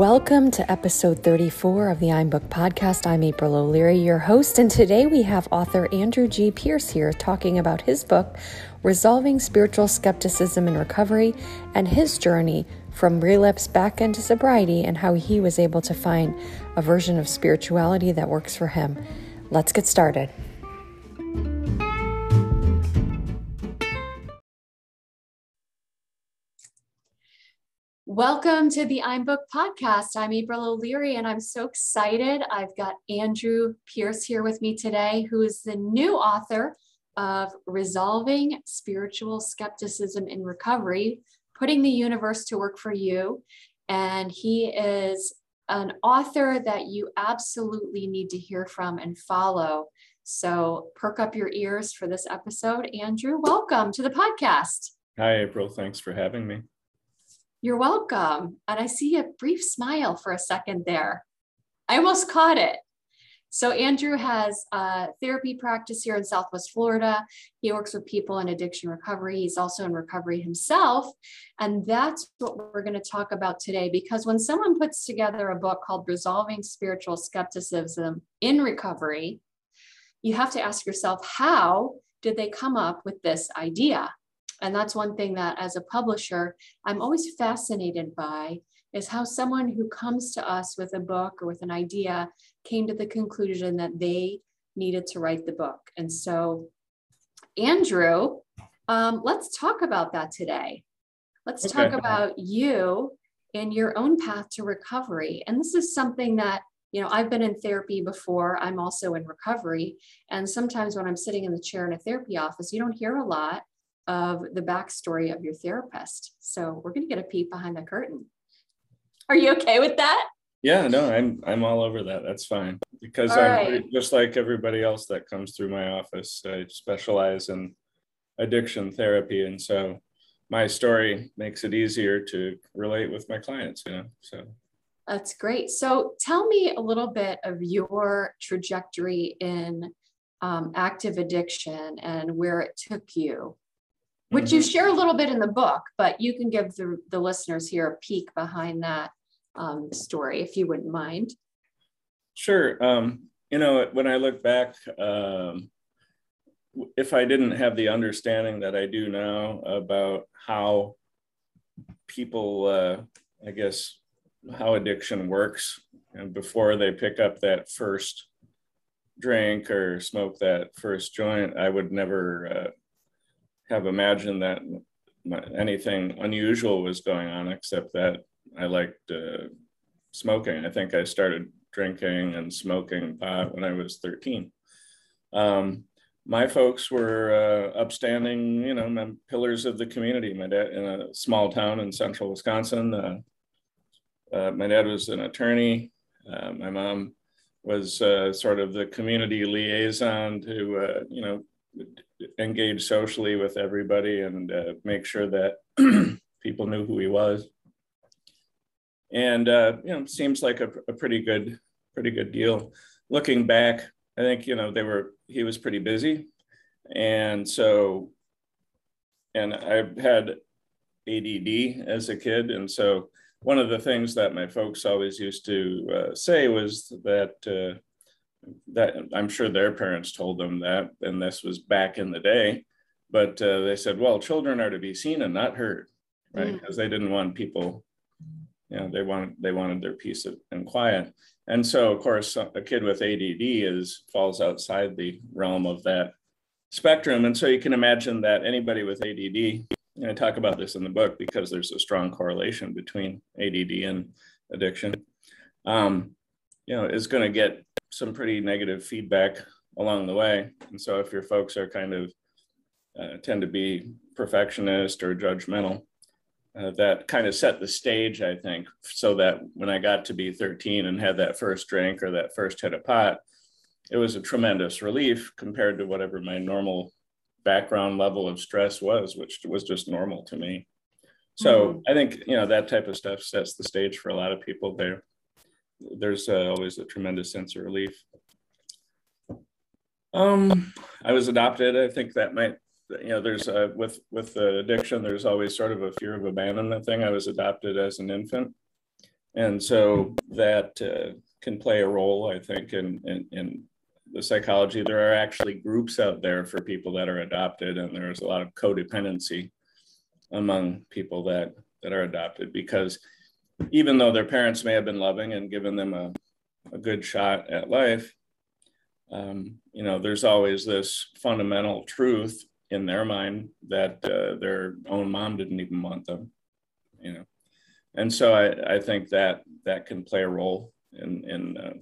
Welcome to episode 34 of the I'm Book podcast. I'm April O'Leary, your host, and today we have author Andrew G. Pierce here talking about his book, Resolving Spiritual Skepticism in Recovery, and his journey from relapse back into sobriety and how he was able to find a version of spirituality that works for him. Let's get started. Welcome to the I'm Book podcast. I'm April O'Leary, and I'm so excited. I've got Andrew Pierce here with me today, who is the new author of Resolving Spiritual Skepticism in Recovery, Putting the Universe to Work for You. And he is an author that you absolutely need to hear from and follow. So perk up your ears for this episode. Andrew, welcome to the podcast. Hi, April. Thanks for having me. You're welcome. And I see a brief smile for a second there. I almost caught it. So, Andrew has a therapy practice here in Southwest Florida. He works with people in addiction recovery. He's also in recovery himself. And that's what we're going to talk about today. Because when someone puts together a book called Resolving Spiritual Skepticism in Recovery, you have to ask yourself, how did they come up with this idea? And that's one thing that as a publisher, I'm always fascinated by is how someone who comes to us with a book or with an idea came to the conclusion that they needed to write the book. And so, Andrew, um, let's talk about that today. Let's okay. talk about you and your own path to recovery. And this is something that, you know, I've been in therapy before. I'm also in recovery. And sometimes when I'm sitting in the chair in a therapy office, you don't hear a lot of the backstory of your therapist. So we're going to get a peek behind the curtain. Are you okay with that? Yeah, no, I'm I'm all over that. That's fine because all I'm right. just like everybody else that comes through my office. I specialize in addiction therapy, and so my story makes it easier to relate with my clients. You know, so that's great. So tell me a little bit of your trajectory in um, active addiction and where it took you which mm-hmm. you share a little bit in the book, but you can give the, the listeners here a peek behind that um, story if you wouldn't mind. Sure. Um, you know, when I look back, um, if I didn't have the understanding that I do now about how people, uh, I guess, how addiction works, and before they pick up that first drink or smoke that first joint, I would never uh, have imagined that anything unusual was going on, except that I liked uh, smoking. I think I started drinking and smoking pot when I was 13. Um, my folks were uh, upstanding, you know, pillars of the community. My dad in a small town in central Wisconsin. Uh, uh, my dad was an attorney. Uh, my mom was uh, sort of the community liaison to, you know, engage socially with everybody and uh, make sure that people knew who he was. And uh, you know, seems like a, a, pretty good, pretty good deal. Looking back, I think you know they were he was pretty busy, and so, and I had ADD as a kid, and so one of the things that my folks always used to uh, say was that uh, that I'm sure their parents told them that, and this was back in the day. But uh, they said, well, children are to be seen and not heard, right? Because mm. they didn't want people, you know, they wanted they wanted their peace and quiet. And so, of course, a kid with ADD is falls outside the realm of that spectrum. And so you can imagine that anybody with ADD, and I talk about this in the book because there's a strong correlation between ADD and addiction, um, you know, is going to get some pretty negative feedback along the way. And so if your folks are kind of uh, tend to be perfectionist or judgmental, uh, that kind of set the stage, I think, so that when I got to be 13 and had that first drink or that first hit of pot, it was a tremendous relief compared to whatever my normal background level of stress was, which was just normal to me. So mm-hmm. I think you know that type of stuff sets the stage for a lot of people there there's uh, always a tremendous sense of relief. Um, I was adopted. I think that might, you know, there's uh, with with the addiction, there's always sort of a fear of abandonment thing. I was adopted as an infant, And so that uh, can play a role, I think, in, in, in the psychology. There are actually groups out there for people that are adopted, and there's a lot of codependency among people that, that are adopted because even though their parents may have been loving and given them a, a good shot at life, um, you know, there's always this fundamental truth in their mind that uh, their own mom didn't even want them, you know. And so I, I think that that can play a role in, in uh,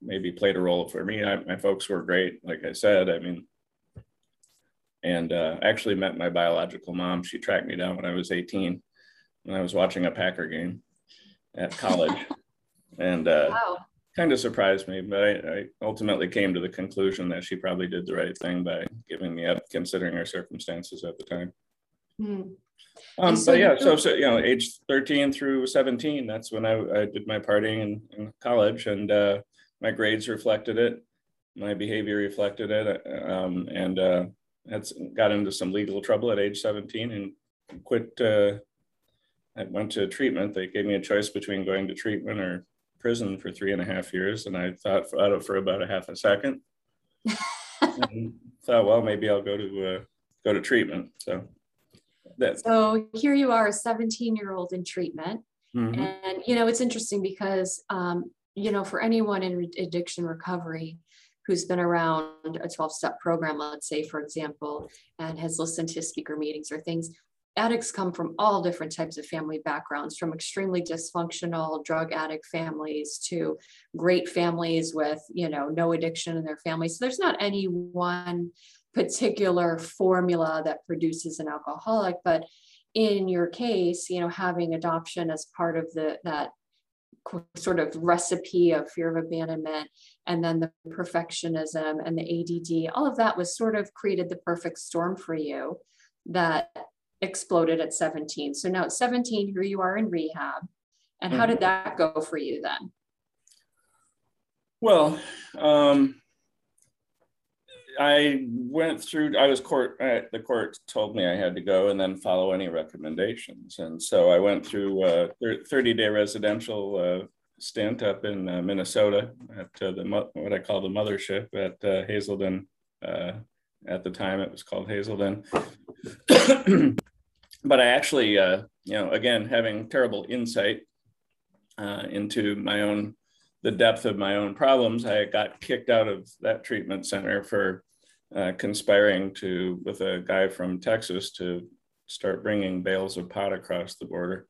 maybe played a role for me. I, my folks were great, like I said. I mean, and uh, actually met my biological mom. She tracked me down when I was 18 when I was watching a Packer game at college. and uh, wow kind of surprised me, but I, I, ultimately came to the conclusion that she probably did the right thing by giving me up, considering her circumstances at the time. Hmm. Um, so but yeah, so, so you know, age 13 through 17, that's when I, I did my partying in, in college, and uh, my grades reflected it, my behavior reflected it, um, and uh, had got into some legal trouble at age 17 and quit. Uh, I went to treatment. They gave me a choice between going to treatment or prison for three and a half years, and I thought about it for about a half a second. and thought, well, maybe I'll go to uh, go to treatment. So that. So here you are, a 17 year old in treatment, mm-hmm. and you know it's interesting because um, you know for anyone in addiction recovery who's been around a 12 step program, let's say, for example, and has listened to speaker meetings or things, addicts come from all different types of family backgrounds, from extremely dysfunctional drug addict families to great families with, you know, no addiction in their family. So there's not any one particular formula that produces an alcoholic, but in your case, you know, having adoption as part of the that sort of recipe of fear of abandonment and then the perfectionism and the ADD, all of that was sort of created the perfect storm for you that exploded at 17. So now at 17, here you are in rehab. And how did mm-hmm. that go for you then? Well, um, I went through, I was court, uh, the court told me I had to go and then follow any recommendations. And so I went through a 30 day residential uh, stint up in uh, Minnesota at uh, the, what I call the mothership at uh, Hazelden. Uh, at the time it was called Hazelden. but I actually, uh, you know, again, having terrible insight uh, into my own, the depth of my own problems, I got kicked out of that treatment center for uh, conspiring to, with a guy from Texas to start bringing bales of pot across the border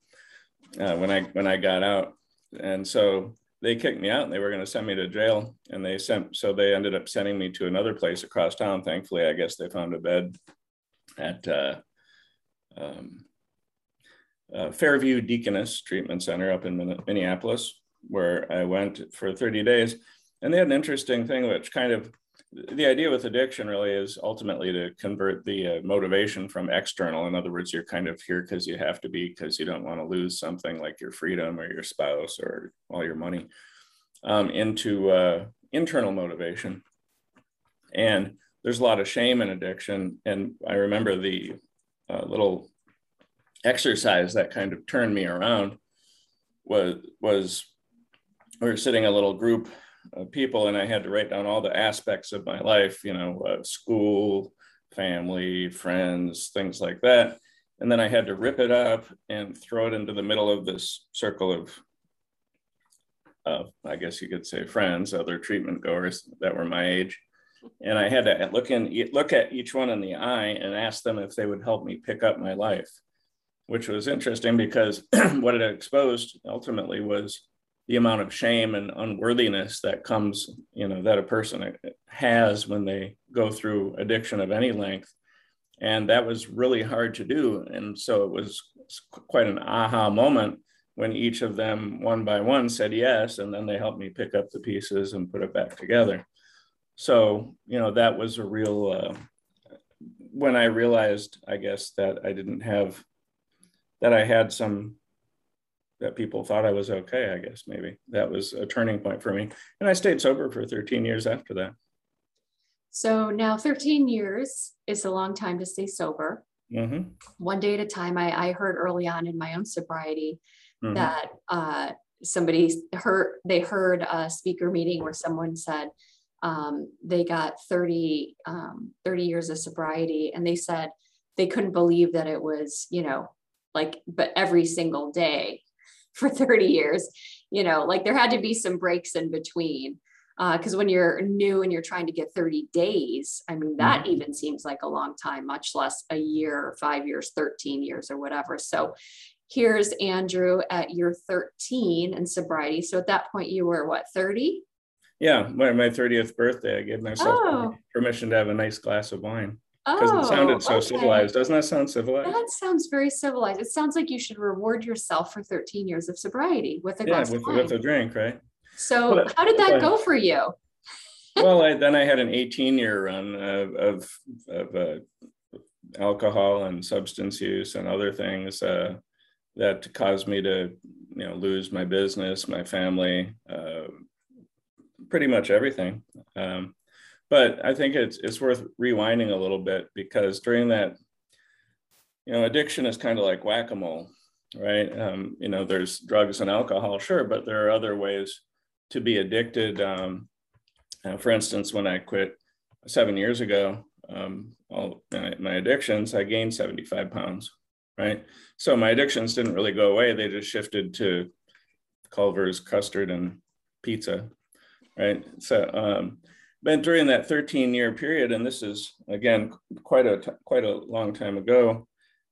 uh, when I, when I got out. And so they kicked me out and they were going to send me to jail. And they sent, so they ended up sending me to another place across town. Thankfully, I guess they found a bed at, uh, um, uh, Fairview Deaconess Treatment Center up in Minneapolis, where I went for 30 days. And they had an interesting thing, which kind of the idea with addiction really is ultimately to convert the uh, motivation from external. In other words, you're kind of here because you have to be, because you don't want to lose something like your freedom or your spouse or all your money, um, into uh, internal motivation. And there's a lot of shame in addiction. And I remember the uh, little exercise that kind of turned me around was was we were sitting a little group of people and I had to write down all the aspects of my life, you know, uh, school, family, friends, things like that. And then I had to rip it up and throw it into the middle of this circle of, uh, I guess you could say friends, other treatment goers that were my age and I had to look in, look at each one in the eye and ask them if they would help me pick up my life, which was interesting because what it exposed ultimately was the amount of shame and unworthiness that comes, you know, that a person uh, has when they go through addiction of any length. And that was really hard to do. And so it was quite an aha moment when each of them, one by one, said yes. And then they helped me pick up the pieces and put it back together so you know that was a real uh, when i realized i guess that i didn't have that i had some that people thought i was okay i guess maybe that was a turning point for me and i stayed sober for 13 years after that so now 13 years is a long time to stay sober mm-hmm. one day at a time I, I heard early on in my own sobriety mm-hmm. that uh, somebody heard they heard a speaker meeting where someone said um, they got 30 um, 30 years of sobriety and they said they couldn't believe that it was you know like but every single day for 30 years you know like there had to be some breaks in between because uh, when you're new and you're trying to get 30 days i mean that mm-hmm. even seems like a long time much less a year five years 13 years or whatever. So here's andrew at year 13 in sobriety. So at that point you were what 30 yeah my, my 30th birthday i gave myself oh. permission to have a nice glass of wine because oh, it sounded so okay. civilized. Doesn't that sound civilized? That sounds very civilized. It sounds like you should reward yourself for 13 years of sobriety with a yeah, glass with, of wine. with a drink, right? So but, how did that go for you? well, I, then I had an 18 year run of, of, of uh, alcohol and substance use and other things uh, that caused me to, you know, lose my business, my family, uh, pretty much everything. Um, but I think it's it's worth rewinding a little bit because during that, you know, addiction is kind of like whack-a-mole, right? Um, you know, there's drugs and alcohol, sure, but there are other ways to be addicted. Um, uh, for instance, when I quit seven years ago, um, all my, my addictions, I gained 75 pounds, right? So my addictions didn't really go away; they just shifted to Culver's custard and pizza, right? So um, but during that 13 year period, and this is again quite a quite a long time ago,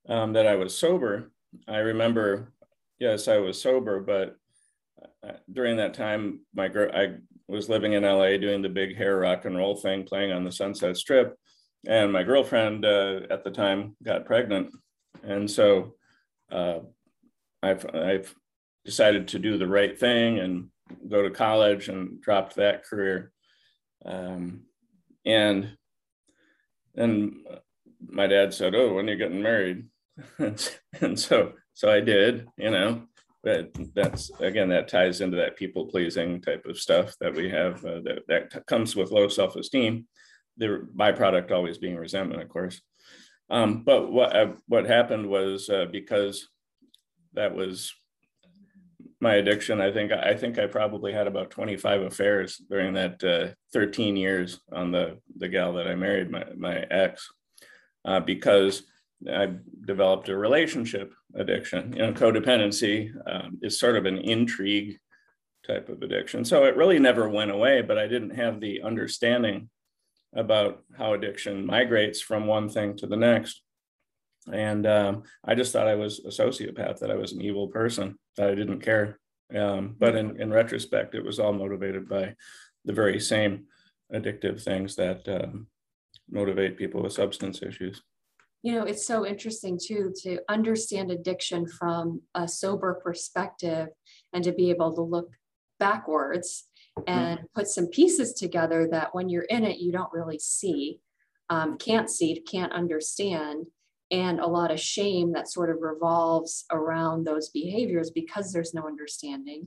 um, that I was sober. I remember, yes, I was sober, but uh, during that time, my girl, I was living in LA doing the big hair rock and roll thing, playing on the Sunset Strip, and my girlfriend uh, at the time got pregnant, and so uh, I've I've decided to do the right thing and go to college and dropped that career um, and then my dad said, "Oh, when are you getting married?" and so so I did, you know. But that's again that ties into that people pleasing type of stuff that we have uh, that that comes with low self esteem. The byproduct always being resentment, of course. Um, but what uh, what happened was uh, because that was my addiction, I think I think I probably had about 25 affairs during that uh, 13 years on the the gal that I married, my my ex, uh, because I developed a relationship addiction. You know, codependency um, is sort of an intrigue type of addiction. So it really never went away, but I didn't have the understanding about how addiction migrates from one thing to the next. And um, I just thought I was a sociopath, that I was an evil person, that I didn't care. Um, but in, in retrospect, it was all motivated by the very same addictive things that um, motivate people with substance issues. You know, it's so interesting too to understand addiction from a sober perspective and to be able to look backwards and mm-hmm. put some pieces together that when you're in it, you don't really see, um, can't see, can't understand and a lot of shame that sort of revolves around those behaviors because there's no understanding.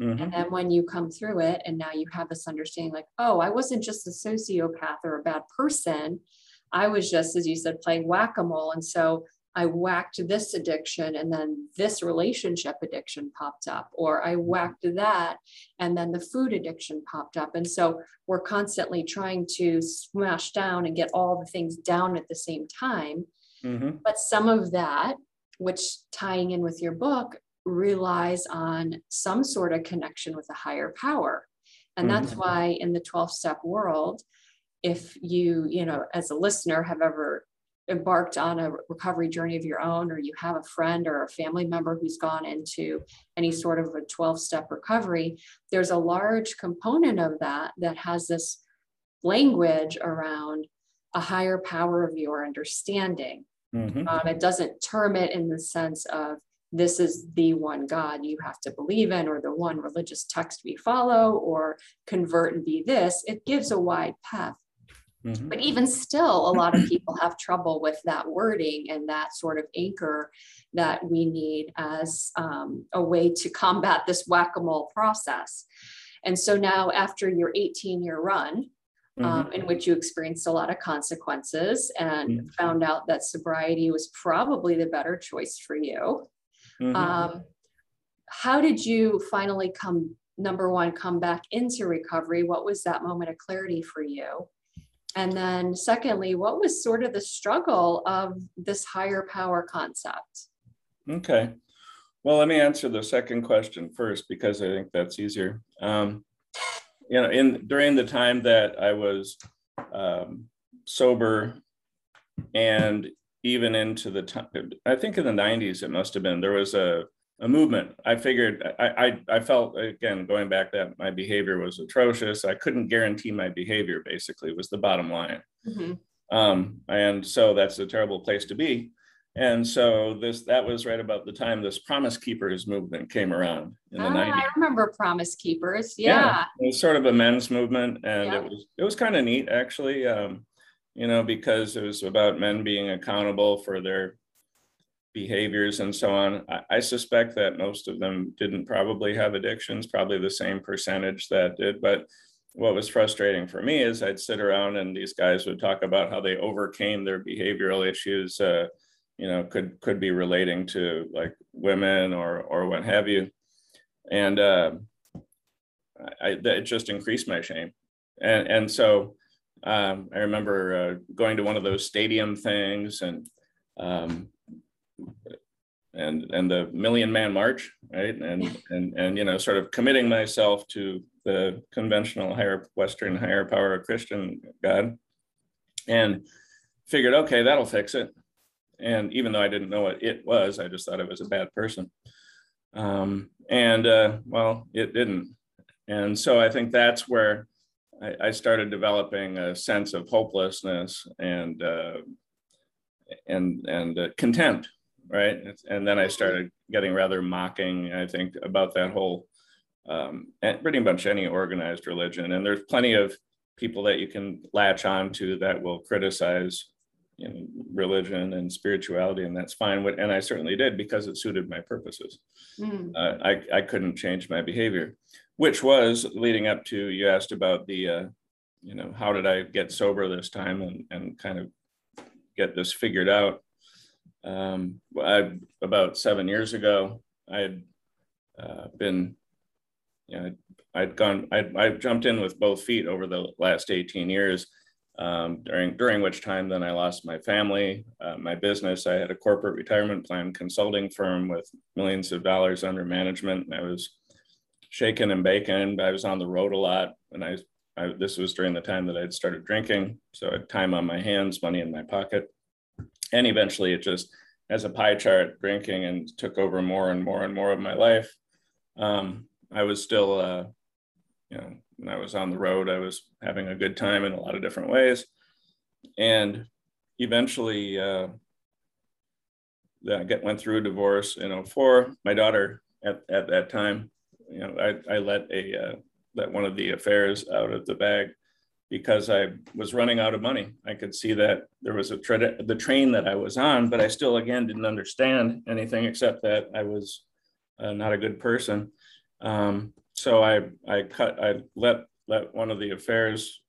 Mm-hmm. And then when you come through it and now you have this understanding like, oh, I wasn't just a sociopath or a bad person. I was just, as you said, playing whack a mole. And so I whacked this addiction and then this relationship addiction popped up, or I whacked that and then the food addiction popped up. And so we're constantly trying to smash down and get all the things down at the same time Mm-hmm. But some of that, which tying in with your book, relies on some sort of connection with a higher power. And mm-hmm. that's why in the 12 step world, if you, you know, as a listener have ever embarked on a recovery journey of your own, or you have a friend or a family member who's gone into any sort of a 12 step recovery, there's a large component of that that has this language around a higher power of your understanding. Mm-hmm. Um, it doesn't term it in the sense of this is the one God you have to believe in, or the one religious text we follow, or convert and be this. It gives a wide path. Mm-hmm. But even still, a lot of people have trouble with that wording and that sort of anchor that we need as um, a way to combat this whack a mole process. And so now, after your 18 year run, um, mm-hmm. in which you experienced a lot of consequences and mm-hmm. found out that sobriety was probably the better choice for you. Mm-hmm. Um, how did you finally come number one come back into recovery what was that moment of clarity for you and then secondly what was sort of the struggle of this higher power concept okay well let me answer the second question first because i think that's easier um, you know in during the time that i was um, sober and even into the time i think in the 90s it must have been there was a a movement. I figured I, I, I felt again going back that my behavior was atrocious. I couldn't guarantee my behavior. Basically, was the bottom line. Mm-hmm. Um, and so that's a terrible place to be. And so this that was right about the time this Promise Keepers movement came around in the ah, 90s. I remember Promise Keepers. Yeah. yeah. It was sort of a men's movement and it was it was kind of neat actually. Um, you know, because it was about men being accountable for their behaviors and so on. I, I, suspect that most of them didn't probably have addictions, probably the same percentage that did. But what was frustrating for me is I'd sit around and these guys would talk about how they overcame their behavioral issues. Uh, you know, could could be relating to like women or or what have you, and uh, I, it just increased my shame, and and so um, I remember uh, going to one of those stadium things and um, and and the million man march right? And and and you know sort of committing myself to the conventional higher western higher power of christian god and figured okay that'll fix it and even though i didn't know what it was i just thought it was a bad person um, and uh, well it didn't and so i think that's where i, I started developing a sense of hopelessness and uh, and and uh, contempt right? And then I started getting rather mocking, I think, about that whole, um, pretty much any organized religion. And there's plenty of people that you can latch on to that will criticize you know, religion and spirituality, and that's fine. And I certainly did because it suited my purposes. Mm. Uh, I, I couldn't change my behavior, which was leading up to you asked about the, uh, you know, how did I get sober this time and, and kind of get this figured out um, I, about seven years ago, I had uh, been, you know, I'd gone, I, I jumped in with both feet over the last 18 years, um, during during which time then I lost my family, uh, my business. I had a corporate retirement plan consulting firm with millions of dollars under management. And I was shaken and bacon. I was on the road a lot, and I, I this was during the time that I'd started drinking, so I had time on my hands, money in my pocket and eventually it just as a pie chart drinking and took over more and more and more of my life um, i was still uh, you know when i was on the road i was having a good time in a lot of different ways and eventually uh, I get, went through a divorce in 04 my daughter at, at that time you know i, I let a uh, let one of the affairs out of the bag because I was running out of money. I could see that there was a tra- the train that I was on, but I still again didn't understand anything except that I was uh, not a good person. Um, so I I cut I let let one of the affairs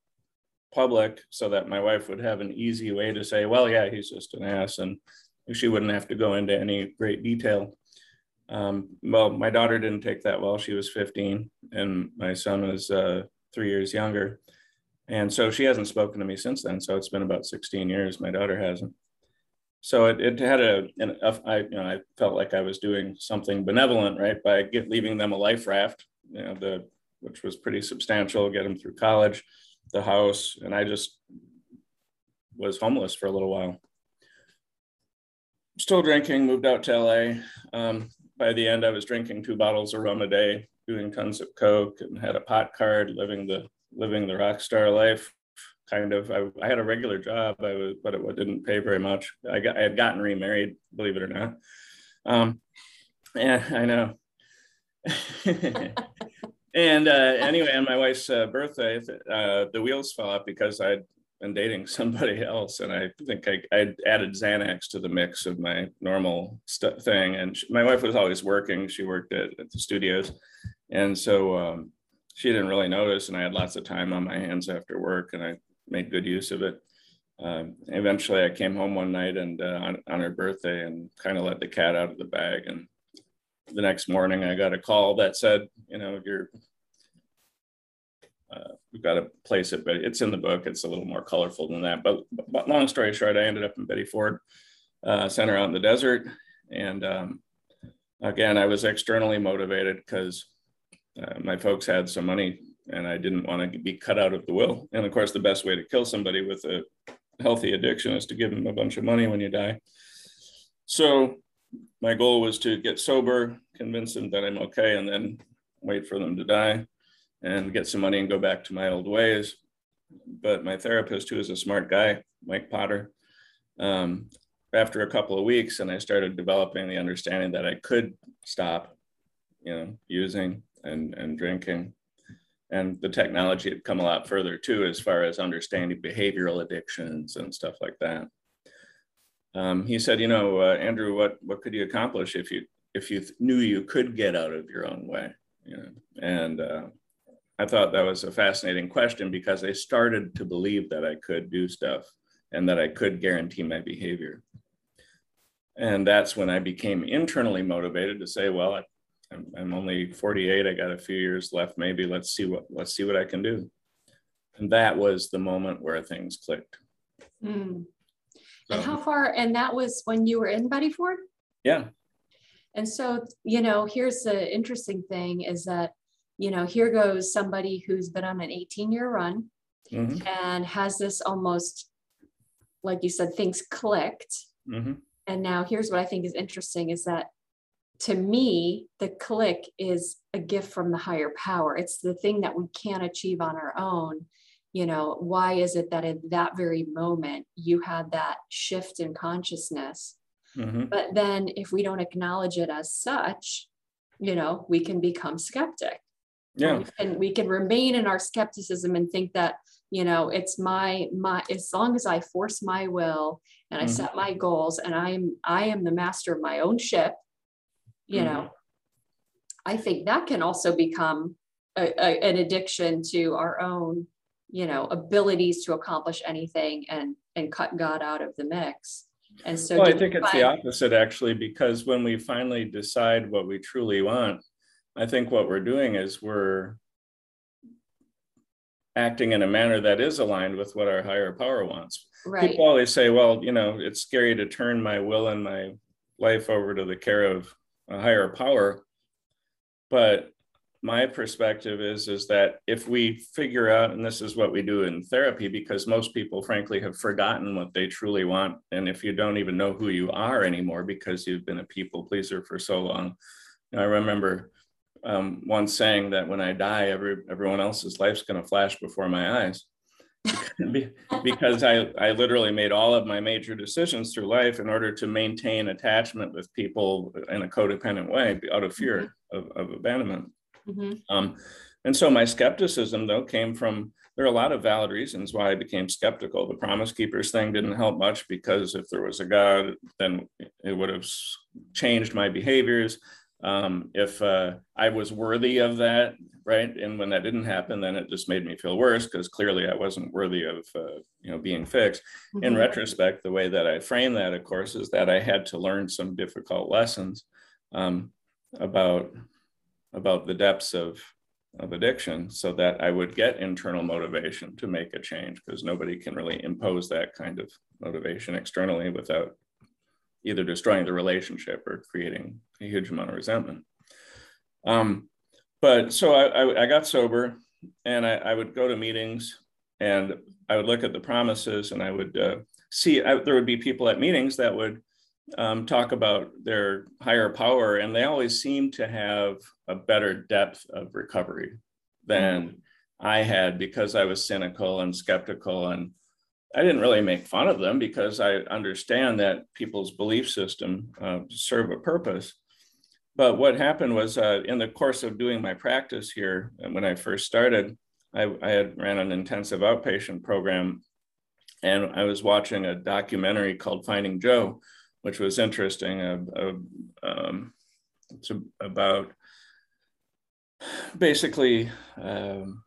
public so that my wife would have an easy way to say, well, yeah, he's just an ass, and she wouldn't have to go into any great detail. Um, well, my daughter didn't take that well. She was 15, and my son was uh, three years younger. And so she hasn't spoken to me since then. So it's been about 16 years. My daughter hasn't. So it, it had a, an, a I, you know, I felt like I was doing something benevolent, right? By get, leaving them a life raft, you know, the, which was pretty substantial, get him through college, the house. And I just was homeless for a little while. Still drinking, moved out to LA. Um, by the end, I was drinking two bottles of rum a day, doing tons of coke, and had a pot card, living the living the rock star life kind of I, I had a regular job I was but it didn't pay very much I got I had gotten remarried believe it or not um yeah I know and uh, anyway on my wife's uh, birthday uh, the wheels fell off because I'd been dating somebody else and I think I, I added Xanax to the mix of my normal st- thing and she, my wife was always working she worked at, at the studios and so um, she didn't really notice, and I had lots of time on my hands after work, and I made good use of it. Um, eventually, I came home one night and uh, on, on her birthday, and kind of let the cat out of the bag, and the next morning, I got a call that said, you know, you're, uh, we've got to place it, but it's in the book. It's a little more colorful than that. But, but long story short, I ended up in Betty Ford uh, Center out in the desert. And um, again, I was externally motivated because uh, my folks had some money and I didn't want to be cut out of the will. And of course, the best way to kill somebody with a healthy addiction is to give them a bunch of money when you die. So my goal was to get sober, convince them that I'm okay, and then wait for them to die and get some money and go back to my old ways. But my therapist, who is a smart guy, Mike Potter, um, after a couple of weeks, and I started developing the understanding that I could stop, you know, using and, and drinking. And the technology had come a lot further too, as far as understanding behavioral addictions and stuff like that. Um, he said, you know, uh, Andrew, what what could you accomplish if you if you knew you could get out of your own way? You know, and uh, I thought that was a fascinating question because I started to believe that I could do stuff and that I could guarantee my behavior. And that's when I became internally motivated to say, well, I, I'm, I'm only 48. I got a few years left. Maybe let's see what let's see what I can do. And that was the moment where things clicked. Mm. And how far? And that was when you were in Betty Ford? Yeah. And so, you know, here's the interesting thing is that, you know, here goes somebody who's been on an 18 year run mm-hmm. and has this almost, like you said, things clicked. Mm-hmm. And now here's what I think is interesting is that to me, the click is a gift from the higher power. It's the thing that we can't achieve on our own you know why is it that in that very moment you had that shift in consciousness mm-hmm. but then if we don't acknowledge it as such you know we can become skeptic yeah and we, we can remain in our skepticism and think that you know it's my my as long as i force my will and i mm-hmm. set my goals and i'm i am the master of my own ship you mm-hmm. know i think that can also become a, a, an addiction to our own you know abilities to accomplish anything and and cut god out of the mix. And so well, i think it's the opposite actually because when we finally decide what we truly want i think what we're doing is we're acting in a manner that is aligned with what our higher power wants. Right. people always say well you know it's scary to turn my will and my life over to the care of a higher power but my perspective is is that if we figure out and this is what we do in therapy because most people frankly have forgotten what they truly want. And if you don't even know who you are anymore because you've been a people pleaser for so long. I remember um, once saying that when i die every, everyone else's life's going to flash before my eyes. Because I, I literally made all of my major decisions through life in order to maintain attachment with people in a codependent way out of fear mm-hmm. of, of abandonment Mm-hmm. Um, and so my skepticism, though, came from there are a lot of valid reasons why I became skeptical. The Promise Keepers thing didn't help much because if there was a God, then it would have changed my behaviors. Um, if uh, I was worthy of that, right, and when that didn't happen, then it just made me feel worse because clearly I wasn't worthy of, uh, you know, being fixed. Mm-hmm. In retrospect, the way that I frame that, of course, is that I had to learn some difficult lessons um, about about the depths of, of addiction so that I would get internal motivation to make a change because nobody can really impose that kind of motivation externally without either destroying the relationship or creating a huge amount of resentment. Um, but so I, I, I, got sober and I, I, would go to meetings and I would look at the promises and I would uh, see there would be people at meetings that would um, talk about their higher power, and they always seem to have a better depth of recovery than mm-hmm. I had because I was cynical and skeptical. And I didn't really make fun of them because I understand that people's belief system uh, serve a purpose. But what happened was uh, in the course of doing my practice here, when I first started, I, I had ran an intensive outpatient program and I was watching a documentary called Finding Joe, which was interesting. Uh, uh, um, it's about basically um,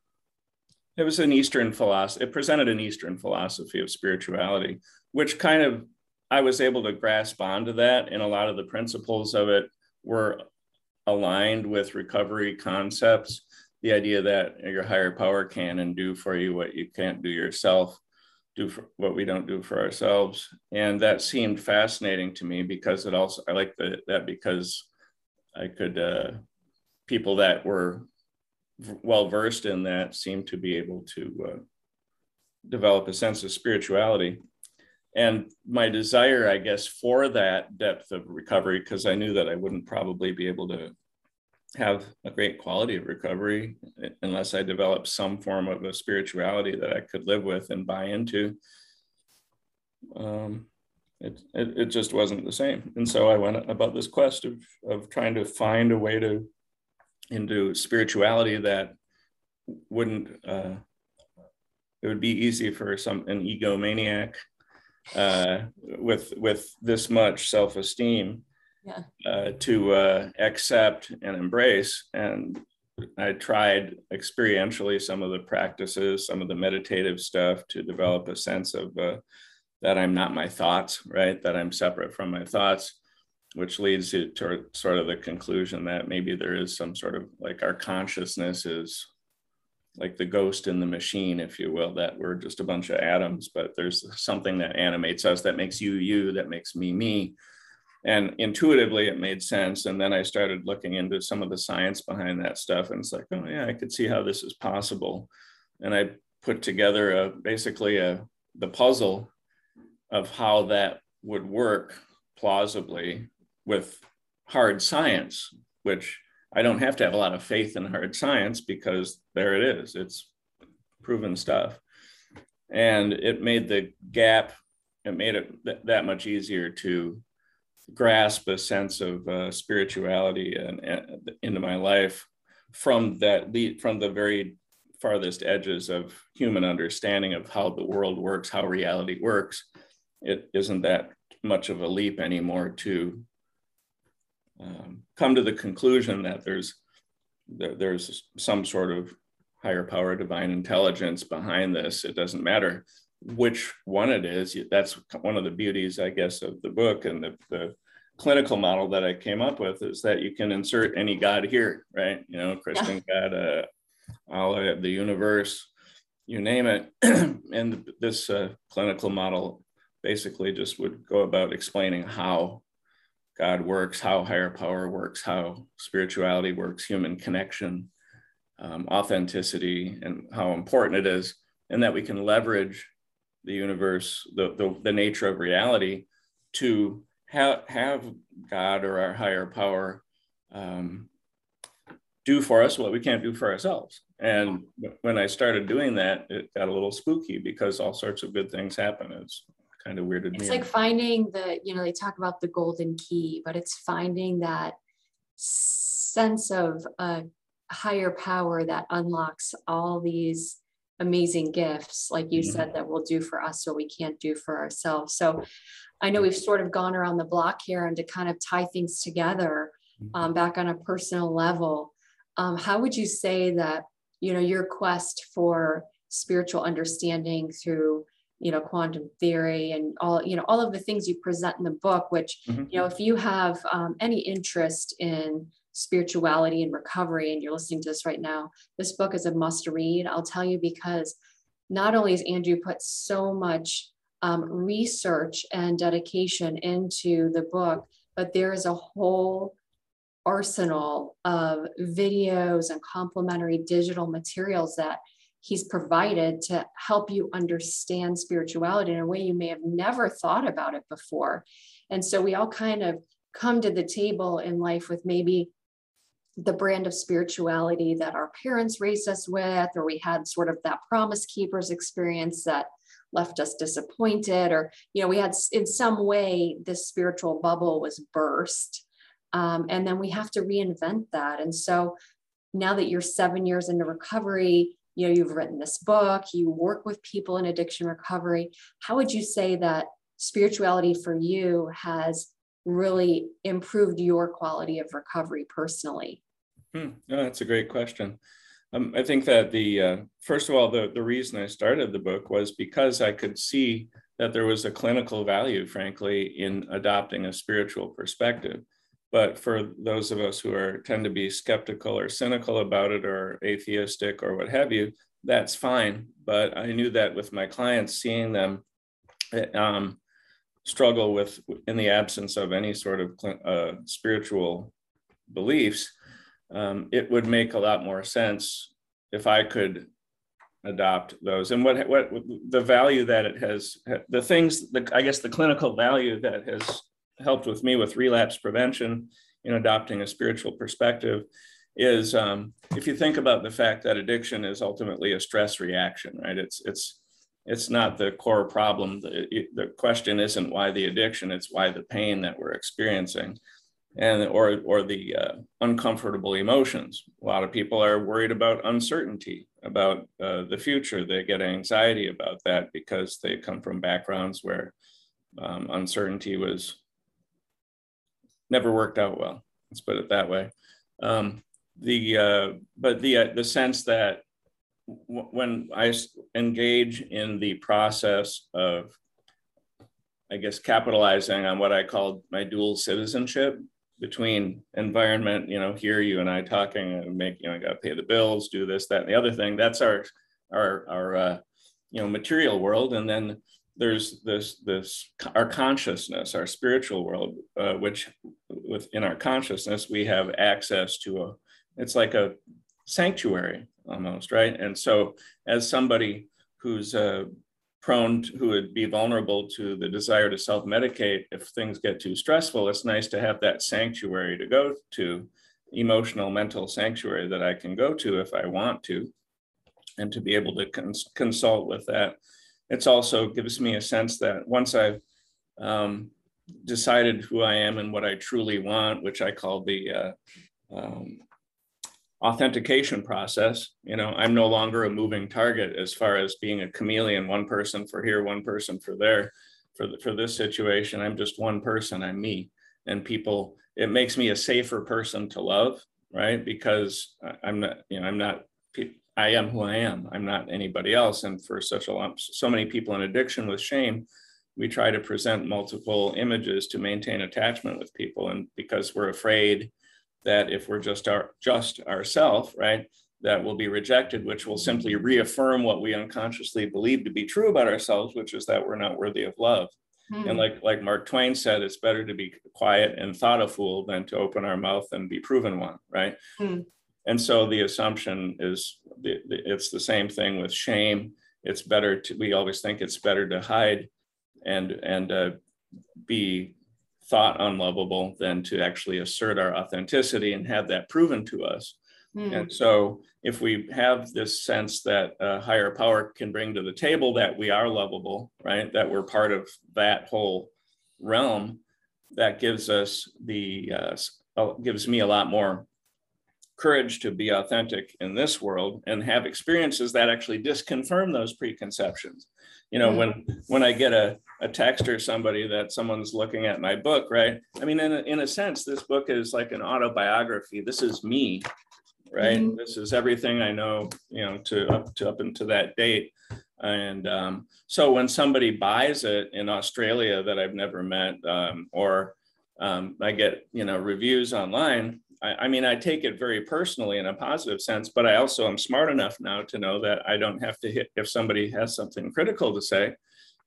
it was an Eastern philosophy. It presented an Eastern philosophy of spirituality, which kind of I was able to grasp onto that, and a lot of the principles of it were aligned with recovery concepts. The idea that your higher power can and do for you what you can't do yourself, do for what we don't do for ourselves. And that seemed fascinating to me because it also, I like that because I could, uh, people that were well versed in that seemed to be able to uh, develop a sense of spirituality and my desire i guess for that depth of recovery because i knew that i wouldn't probably be able to have a great quality of recovery unless i developed some form of a spirituality that i could live with and buy into um, it, it, it just wasn't the same. And so i went about this quest of, of trying to find a way to into spirituality that wouldn't uh, it would be easy for some an egomaniac uh, with with this much self-esteem yeah. uh, to uh, accept and embrace. And I tried experientially some of the practices, some of the meditative stuff to develop a sense of uh, that I'm not my thoughts, right? That I'm separate from my thoughts, which leads to, to sort of the conclusion that maybe there is some sort of like our consciousness is like the ghost in the machine, if you will, that we're just a bunch of atoms, but there's something that animates us that makes you you, that makes me me. And intuitively, it made sense. And then I started looking into some of the science behind that stuff. And it's like, oh, yeah, I could see how this is possible. And I put together a, basically a, the puzzle of how that would work plausibly with hard science, which I don't have to have a lot of faith in hard science because there it is. It's proven stuff. And it made the gap, it made it th- that much easier to grasp a sense of uh, spirituality and, and, into my life from that leap from the very farthest edges of human understanding of how the world works, how reality works. It isn't that much of a leap anymore to um, come to the conclusion that there's there's some sort of higher power, divine intelligence behind this. It doesn't matter which one it is. That's one of the beauties, I guess, of the book and the, the clinical model that I came up with is that you can insert any God here, right? You know, Christian yeah. God, uh, Allah, the universe, you name it. and this uh, clinical model basically just would go about explaining how God works, how higher power works, how spirituality works, human connection, um, authenticity, and how important it is, and that we can leverage the universe, the, the, the nature of reality to ha- have God or our higher power um, do for us what we can't do for ourselves. And when I started doing that, it got a little spooky because all sorts of good things happen. It's kind of weirded it's me. It's like finding the, you know, they talk about the golden key, but it's finding that sense of a higher power that unlocks all these amazing gifts, like you mm-hmm. said, that will do for us what we can't do for ourselves. So I know we've sort of gone around the block here and to kind of tie things together mm-hmm. um, back on a personal level. Um, how would you say that, you know, your quest for spiritual understanding through you know quantum theory and all you know all of the things you present in the book which mm-hmm. you know if you have um, any interest in spirituality and recovery and you're listening to this right now this book is a must read i'll tell you because not only has andrew put so much um, research and dedication into the book but there is a whole arsenal of videos and complementary digital materials that he's provided to help you understand spirituality in a way you may have never thought about it before. And so we all kind of come to the table in life with maybe the brand of spirituality that our parents raised us with, or we had sort of that promise keepers experience that left us disappointed, or, you know, we had in some way this spiritual bubble was burst. Um, and then we have to reinvent that. And so now that you're seven years into recovery, you know you've written this book you work with people in addiction recovery how would you say that spirituality for you has really improved your quality of recovery personally hmm. oh, that's a great question um, i think that the uh, first of all the, the reason i started the book was because i could see that there was a clinical value frankly in adopting a spiritual perspective But for those of us who are tend to be skeptical or cynical about it or atheistic or what have you, that's fine. But I knew that with my clients, seeing them um, struggle with in the absence of any sort of uh, spiritual beliefs, um, it would make a lot more sense if I could adopt those. And what what the value that it has, the things, the, I guess the clinical value that has helped with me with relapse prevention in adopting a spiritual perspective is um, if you think about the fact that addiction is ultimately a stress reaction, right? It's it's it's not the core problem. The, the question isn't why the addiction; it's why the pain that we're experiencing, and or or the uh, uncomfortable emotions. A lot of people are worried about uncertainty about uh, the future. They get anxiety about that because they come from backgrounds where um, uncertainty was never worked out well. Let's put it that way. Um, the uh, but the uh, the sense that when I engage in the process of, I guess, capitalizing on what I called my dual citizenship between environment, you know, hear you and I talking and make, you know, I got to pay the bills, do this, that, and the other thing. That's our our our uh, you know material world, and then there's this this our consciousness our spiritual world uh, which within our consciousness we have access to a it's like a sanctuary almost right and so as somebody who's uh, prone to, who would be vulnerable to the desire to self-medicate if things get too stressful it's nice to have that sanctuary to go to emotional mental sanctuary that i can go to if i want to and to be able to cons- consult with that. It's also gives me a sense that once I've um, decided who I am and what I truly want, which I call the uh, um, authentication process, you know, I'm no longer a moving target as far as being a chameleon, one person for here, one person for there. For, the, for this situation, I'm just one person, I'm me. And people, it makes me a safer person to love, right? Because I'm not, you know, I'm not, I am who I am. I'm not anybody else. And for such a so many people in addiction with shame, we try to present multiple images to maintain attachment with people. And because we're afraid that if we're just our just ourself, right, that will be rejected, which will simply reaffirm what we unconsciously believe to be true about ourselves, which is that we're not worthy of love. Hmm. And like like Mark Twain said, it's better to be quiet and thought a fool than to open our mouth and be proven one, right? Hmm. And so the assumption is the, the, it's the same thing with shame. It's better to, we always think it's better to hide and, and uh, be thought unlovable than to actually assert our authenticity and have that proven to us. Mm. And so if we have this sense that a higher power can bring to the table that we are lovable, right, that we're part of that whole realm, that gives us the, uh, gives me a lot more courage to be authentic in this world and have experiences that actually disconfirm those preconceptions. You know when when i get a, a text or somebody that someone's looking at my book right? I mean in a, in a sense this book is like an autobiography. This is me right? Mm-hmm. this is everything i know you know to up to up into that date. And um, so when somebody buys it in australia that i've never met um, or um, i get you know reviews online I, I, mean, I take it very personally in a positive sense, but I also am smart enough now to know that I don't have to hit if somebody has something critical to say,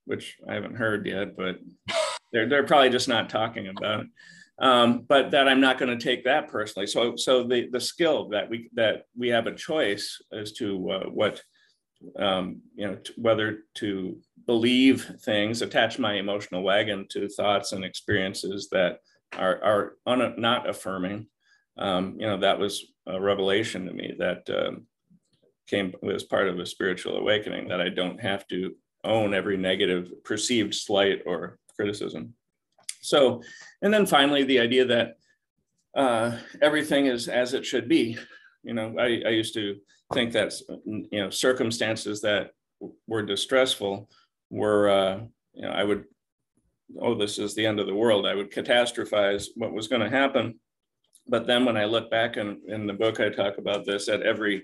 which I haven't heard yet, but they're, they're probably just not talking about it. Um, but that I'm not going to take that personally. So, so the the skill that we that we have a choice as to uh, what um, you know t- whether to believe things, attach my emotional wagon to thoughts and experiences that are are un- not affirming, um, you know, that was a revelation to me that um, came was part of a spiritual awakening that I don't have to own every negative perceived slight or criticism. So, and then finally, the idea that uh, everything is as it should be. You know, I, I used to think that you know circumstances that were distressful were uh, you know I would oh this is the end of the world. I would catastrophize what was going to happen but then when I look back in, in the book, I talk about this at every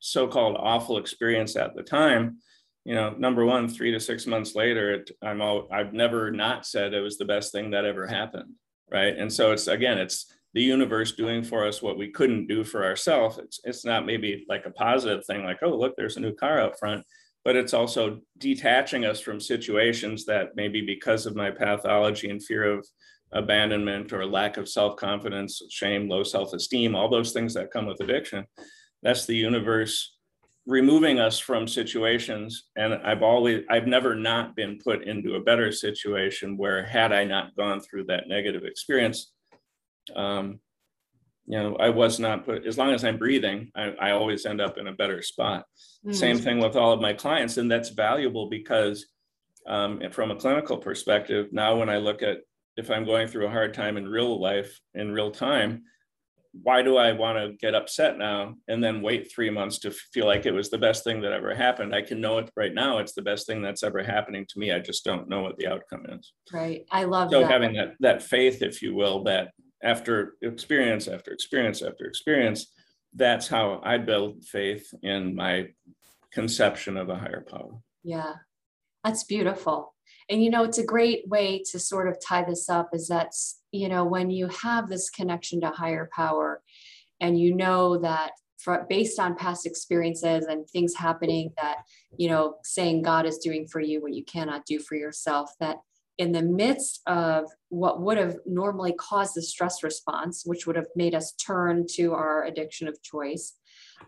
so-called awful experience at the time, you know, number one, three to six months later, it, I'm all, I've never not said it was the best thing that ever happened. right? And so it's again, it's the universe doing for us what we couldn't do for ourselves. It's it's not maybe like a positive thing, like oh look, there's a new car out front, but it's also detaching us from situations that maybe because of my pathology and fear of abandonment or lack of self-confidence, shame, low self-esteem, all those things that come with addiction. That's the universe removing us from situations and i've always i've never not been put into a better situation where had i not gone through that negative experience um, you know i was not put as long as i'm breathing i, I always end up in a better spot mm-hmm. same thing with all of my clients and that's valuable because um, from a clinical perspective now when i look at if i'm going through a hard time in real life in real time why do I want to get upset now and then wait three months to feel like it was the best thing that ever happened? I can know it right now. It's the best thing that's ever happening to me. I just don't know what the outcome is. Right. I love so that. having that that faith, if you will, that after experience after experience after experience, that's how I build faith in my conception of a higher power. Yeah. That's beautiful. And you know, it's a great way to sort of tie this up is that, you know, when you have this connection to higher power and you know that for, based on past experiences and things happening that, you know, saying God is doing for you what you cannot do for yourself, that in the midst of what would have normally caused the stress response, which would have made us turn to our addiction of choice,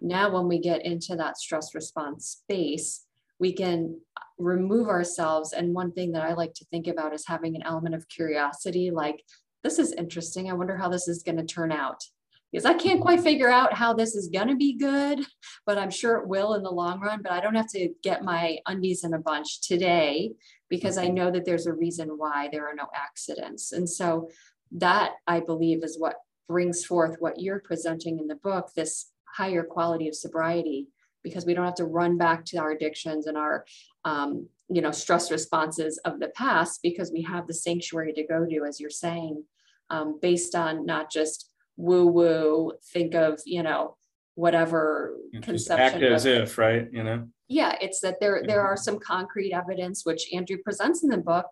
now when we get into that stress response space, we can remove ourselves. And one thing that I like to think about is having an element of curiosity like, this is interesting. I wonder how this is going to turn out. Because I can't quite figure out how this is going to be good, but I'm sure it will in the long run. But I don't have to get my undies in a bunch today because I know that there's a reason why there are no accidents. And so that I believe is what brings forth what you're presenting in the book this higher quality of sobriety because we don't have to run back to our addictions and our um, you know stress responses of the past because we have the sanctuary to go to as you're saying um, based on not just woo woo think of you know whatever conception act as if right you know? Yeah it's that there there are some concrete evidence which andrew presents in the book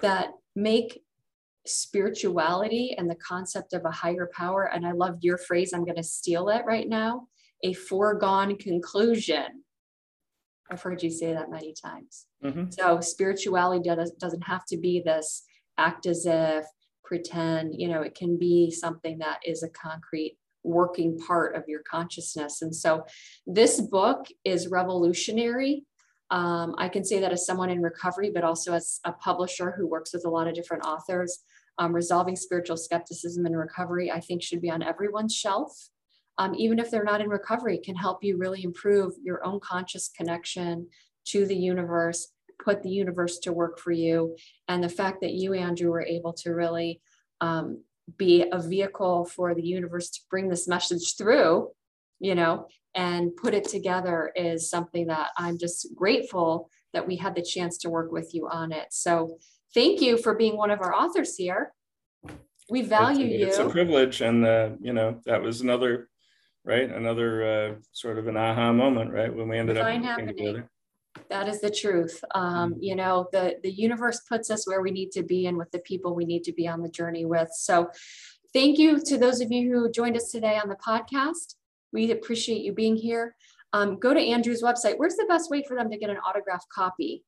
that make spirituality and the concept of a higher power and i loved your phrase i'm going to steal it right now a foregone conclusion. I've heard you say that many times. Mm-hmm. So spirituality does, doesn't have to be this act as if, pretend, you know, it can be something that is a concrete working part of your consciousness. And so this book is revolutionary. Um, I can say that as someone in recovery, but also as a publisher who works with a lot of different authors. Um, Resolving Spiritual Skepticism in Recovery, I think, should be on everyone's shelf um, even if they're not in recovery, can help you really improve your own conscious connection to the universe, put the universe to work for you. And the fact that you, Andrew, were able to really um, be a vehicle for the universe to bring this message through, you know, and put it together is something that I'm just grateful that we had the chance to work with you on it. So thank you for being one of our authors here. We value it's, you. It's a privilege. And, uh, you know, that was another right? Another uh, sort of an aha moment, right? When we ended Divine up happening. together. That is the truth. Um, mm-hmm. You know, the the universe puts us where we need to be and with the people we need to be on the journey with. So, thank you to those of you who joined us today on the podcast. We appreciate you being here. Um, go to Andrew's website. Where's the best way for them to get an autographed copy?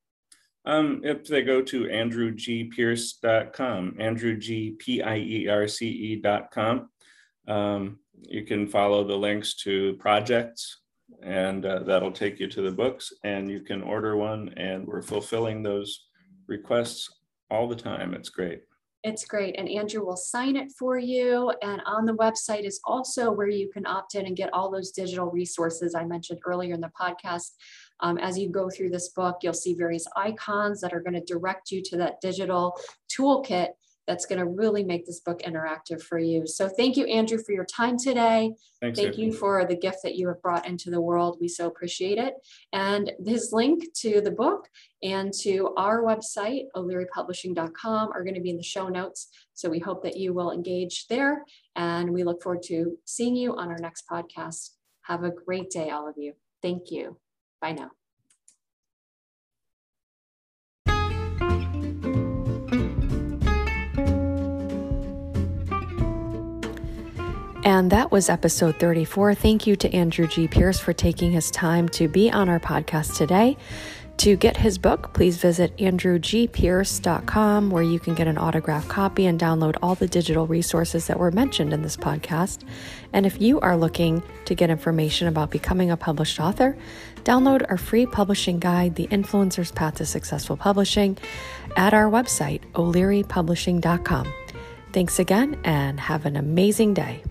Um, if they go to andrewgpierce.com, andrewgpierce.com, um, you can follow the links to projects and uh, that'll take you to the books and you can order one and we're fulfilling those requests all the time. It's great. It's great. And Andrew will sign it for you. And on the website is also where you can opt in and get all those digital resources I mentioned earlier in the podcast. Um, as you go through this book, you'll see various icons that are going to direct you to that digital toolkit that's going to really make this book interactive for you. So thank you, Andrew, for your time today. Thanks, thank you for the gift that you have brought into the world. We so appreciate it. And his link to the book and to our website, o'learypublishing.com, are going to be in the show notes. So we hope that you will engage there. And we look forward to seeing you on our next podcast. Have a great day, all of you. Thank you. Bye now. And that was episode 34. Thank you to Andrew G. Pierce for taking his time to be on our podcast today. To get his book, please visit andrewgpierce.com where you can get an autographed copy and download all the digital resources that were mentioned in this podcast. And if you are looking to get information about becoming a published author, download our free publishing guide, The Influencer's Path to Successful Publishing, at our website, o'learypublishing.com. Thanks again and have an amazing day.